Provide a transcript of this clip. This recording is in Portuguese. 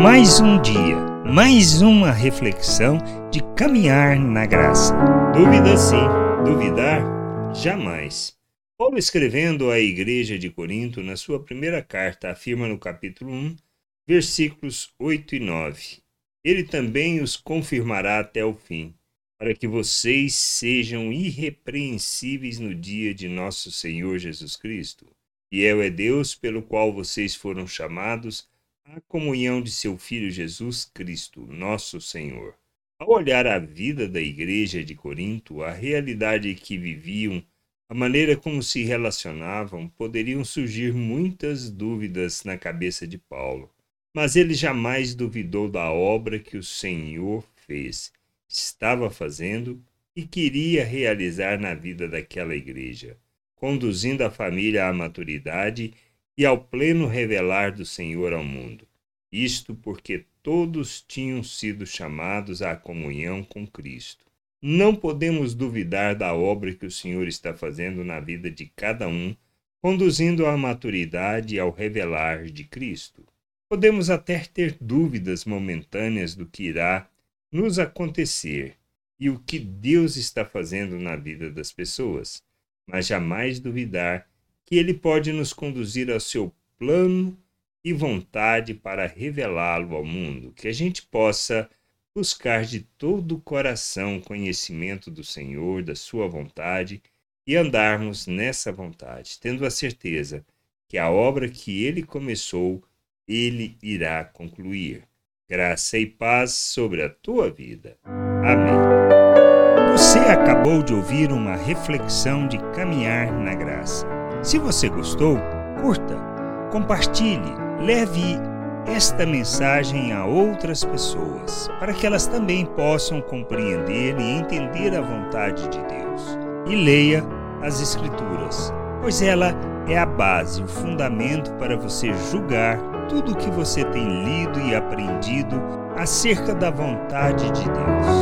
Mais um dia, mais uma reflexão de caminhar na graça. Dúvida sim, duvidar jamais. Paulo, escrevendo à igreja de Corinto, na sua primeira carta, afirma no capítulo 1, versículos 8 e 9: Ele também os confirmará até o fim, para que vocês sejam irrepreensíveis no dia de nosso Senhor Jesus Cristo. Fiel é Deus pelo qual vocês foram chamados à comunhão de seu Filho Jesus Cristo, nosso Senhor. Ao olhar a vida da igreja de Corinto, a realidade que viviam, a maneira como se relacionavam, poderiam surgir muitas dúvidas na cabeça de Paulo. Mas ele jamais duvidou da obra que o Senhor fez estava fazendo e queria realizar na vida daquela igreja, conduzindo a família à maturidade e ao pleno revelar do Senhor ao mundo. Isto porque todos tinham sido chamados à comunhão com Cristo. Não podemos duvidar da obra que o Senhor está fazendo na vida de cada um, conduzindo à maturidade e ao revelar de Cristo. Podemos até ter dúvidas momentâneas do que irá nos acontecer e o que Deus está fazendo na vida das pessoas, mas jamais duvidar que Ele pode nos conduzir ao seu plano e vontade para revelá-lo ao mundo, que a gente possa buscar de todo o coração conhecimento do Senhor, da Sua vontade e andarmos nessa vontade, tendo a certeza que a obra que Ele começou, Ele irá concluir graça e paz sobre a tua vida. Amém. Você acabou de ouvir uma reflexão de caminhar na graça. Se você gostou, curta, compartilhe, leve esta mensagem a outras pessoas, para que elas também possam compreender e entender a vontade de Deus. E leia as Escrituras, pois ela é a base, o fundamento para você julgar tudo o que você tem lido e aprendido acerca da vontade de Deus.